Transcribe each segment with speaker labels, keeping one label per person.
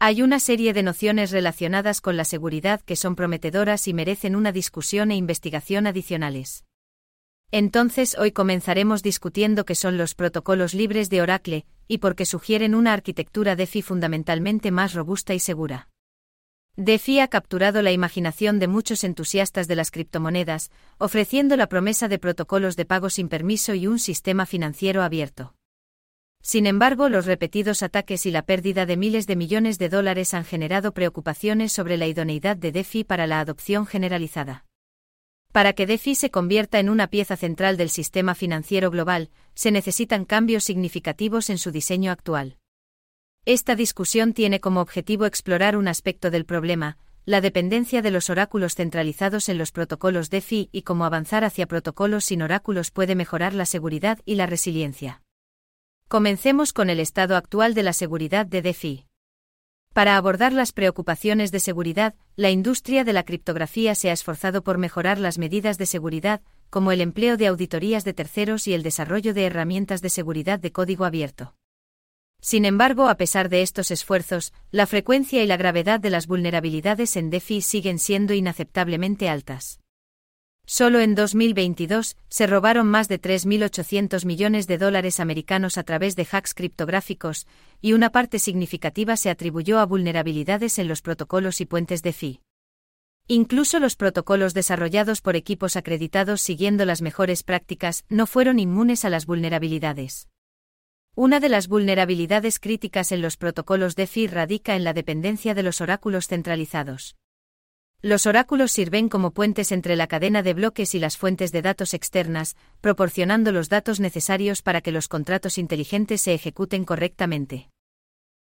Speaker 1: Hay una serie de nociones relacionadas con la seguridad que son prometedoras y merecen una discusión e investigación adicionales. Entonces hoy comenzaremos discutiendo qué son los protocolos libres de Oracle, y por qué sugieren una arquitectura DeFi fundamentalmente más robusta y segura. DeFi ha capturado la imaginación de muchos entusiastas de las criptomonedas, ofreciendo la promesa de protocolos de pago sin permiso y un sistema financiero abierto. Sin embargo, los repetidos ataques y la pérdida de miles de millones de dólares han generado preocupaciones sobre la idoneidad de DeFi para la adopción generalizada. Para que DeFi se convierta en una pieza central del sistema financiero global, se necesitan cambios significativos en su diseño actual. Esta discusión tiene como objetivo explorar un aspecto del problema, la dependencia de los oráculos centralizados en los protocolos DeFi y cómo avanzar hacia protocolos sin oráculos puede mejorar la seguridad y la resiliencia. Comencemos con el estado actual de la seguridad de DeFi. Para abordar las preocupaciones de seguridad, la industria de la criptografía se ha esforzado por mejorar las medidas de seguridad, como el empleo de auditorías de terceros y el desarrollo de herramientas de seguridad de código abierto. Sin embargo, a pesar de estos esfuerzos, la frecuencia y la gravedad de las vulnerabilidades en DeFi siguen siendo inaceptablemente altas. Solo en 2022 se robaron más de 3.800 millones de dólares americanos a través de hacks criptográficos, y una parte significativa se atribuyó a vulnerabilidades en los protocolos y puentes de FI. Incluso los protocolos desarrollados por equipos acreditados siguiendo las mejores prácticas no fueron inmunes a las vulnerabilidades. Una de las vulnerabilidades críticas en los protocolos de FI radica en la dependencia de los oráculos centralizados. Los oráculos sirven como puentes entre la cadena de bloques y las fuentes de datos externas, proporcionando los datos necesarios para que los contratos inteligentes se ejecuten correctamente.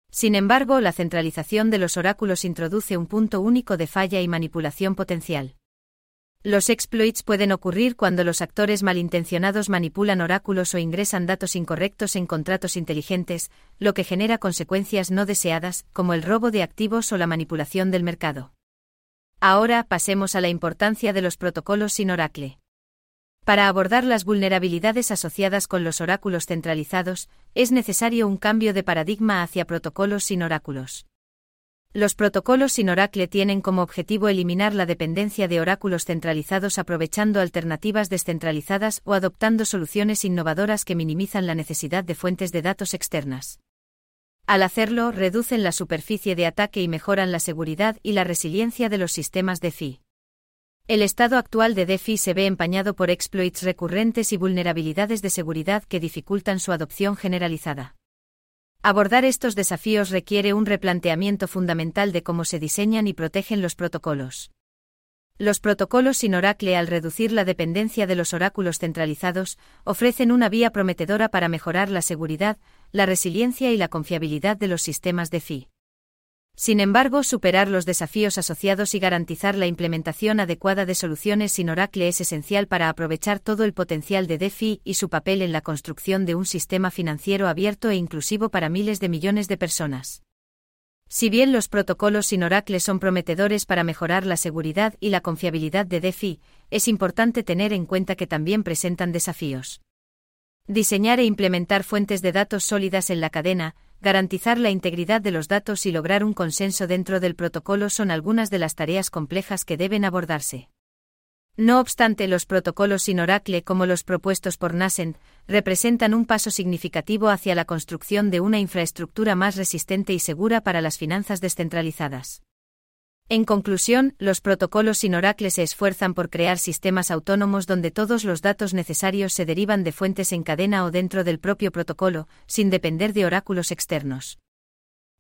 Speaker 1: Sin embargo, la centralización de los oráculos introduce un punto único de falla y manipulación potencial. Los exploits pueden ocurrir cuando los actores malintencionados manipulan oráculos o ingresan datos incorrectos en contratos inteligentes, lo que genera consecuencias no deseadas, como el robo de activos o la manipulación del mercado. Ahora pasemos a la importancia de los protocolos sin Oracle. Para abordar las vulnerabilidades asociadas con los oráculos centralizados, es necesario un cambio de paradigma hacia protocolos sin oráculos. Los protocolos sin Oracle tienen como objetivo eliminar la dependencia de oráculos centralizados aprovechando alternativas descentralizadas o adoptando soluciones innovadoras que minimizan la necesidad de fuentes de datos externas. Al hacerlo, reducen la superficie de ataque y mejoran la seguridad y la resiliencia de los sistemas DeFi. El estado actual de DeFi se ve empañado por exploits recurrentes y vulnerabilidades de seguridad que dificultan su adopción generalizada. Abordar estos desafíos requiere un replanteamiento fundamental de cómo se diseñan y protegen los protocolos. Los protocolos sin Oracle al reducir la dependencia de los oráculos centralizados, ofrecen una vía prometedora para mejorar la seguridad, la resiliencia y la confiabilidad de los sistemas de FI. Sin embargo, superar los desafíos asociados y garantizar la implementación adecuada de soluciones sin Oracle es esencial para aprovechar todo el potencial de DeFi y su papel en la construcción de un sistema financiero abierto e inclusivo para miles de millones de personas. Si bien los protocolos sin Oracle son prometedores para mejorar la seguridad y la confiabilidad de DeFi, es importante tener en cuenta que también presentan desafíos. Diseñar e implementar fuentes de datos sólidas en la cadena, garantizar la integridad de los datos y lograr un consenso dentro del protocolo son algunas de las tareas complejas que deben abordarse. No obstante, los protocolos sin Oracle como los propuestos por Nascent representan un paso significativo hacia la construcción de una infraestructura más resistente y segura para las finanzas descentralizadas. En conclusión, los protocolos sin Oracle se esfuerzan por crear sistemas autónomos donde todos los datos necesarios se derivan de fuentes en cadena o dentro del propio protocolo, sin depender de oráculos externos.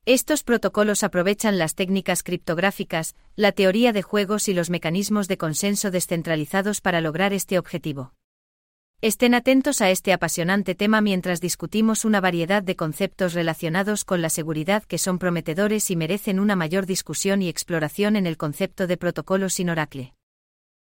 Speaker 1: Estos protocolos aprovechan las técnicas criptográficas, la teoría de juegos y los mecanismos de consenso descentralizados para lograr este objetivo. Estén atentos a este apasionante tema mientras discutimos una variedad de conceptos relacionados con la seguridad que son prometedores y merecen una mayor discusión y exploración en el concepto de protocolo sin Oracle.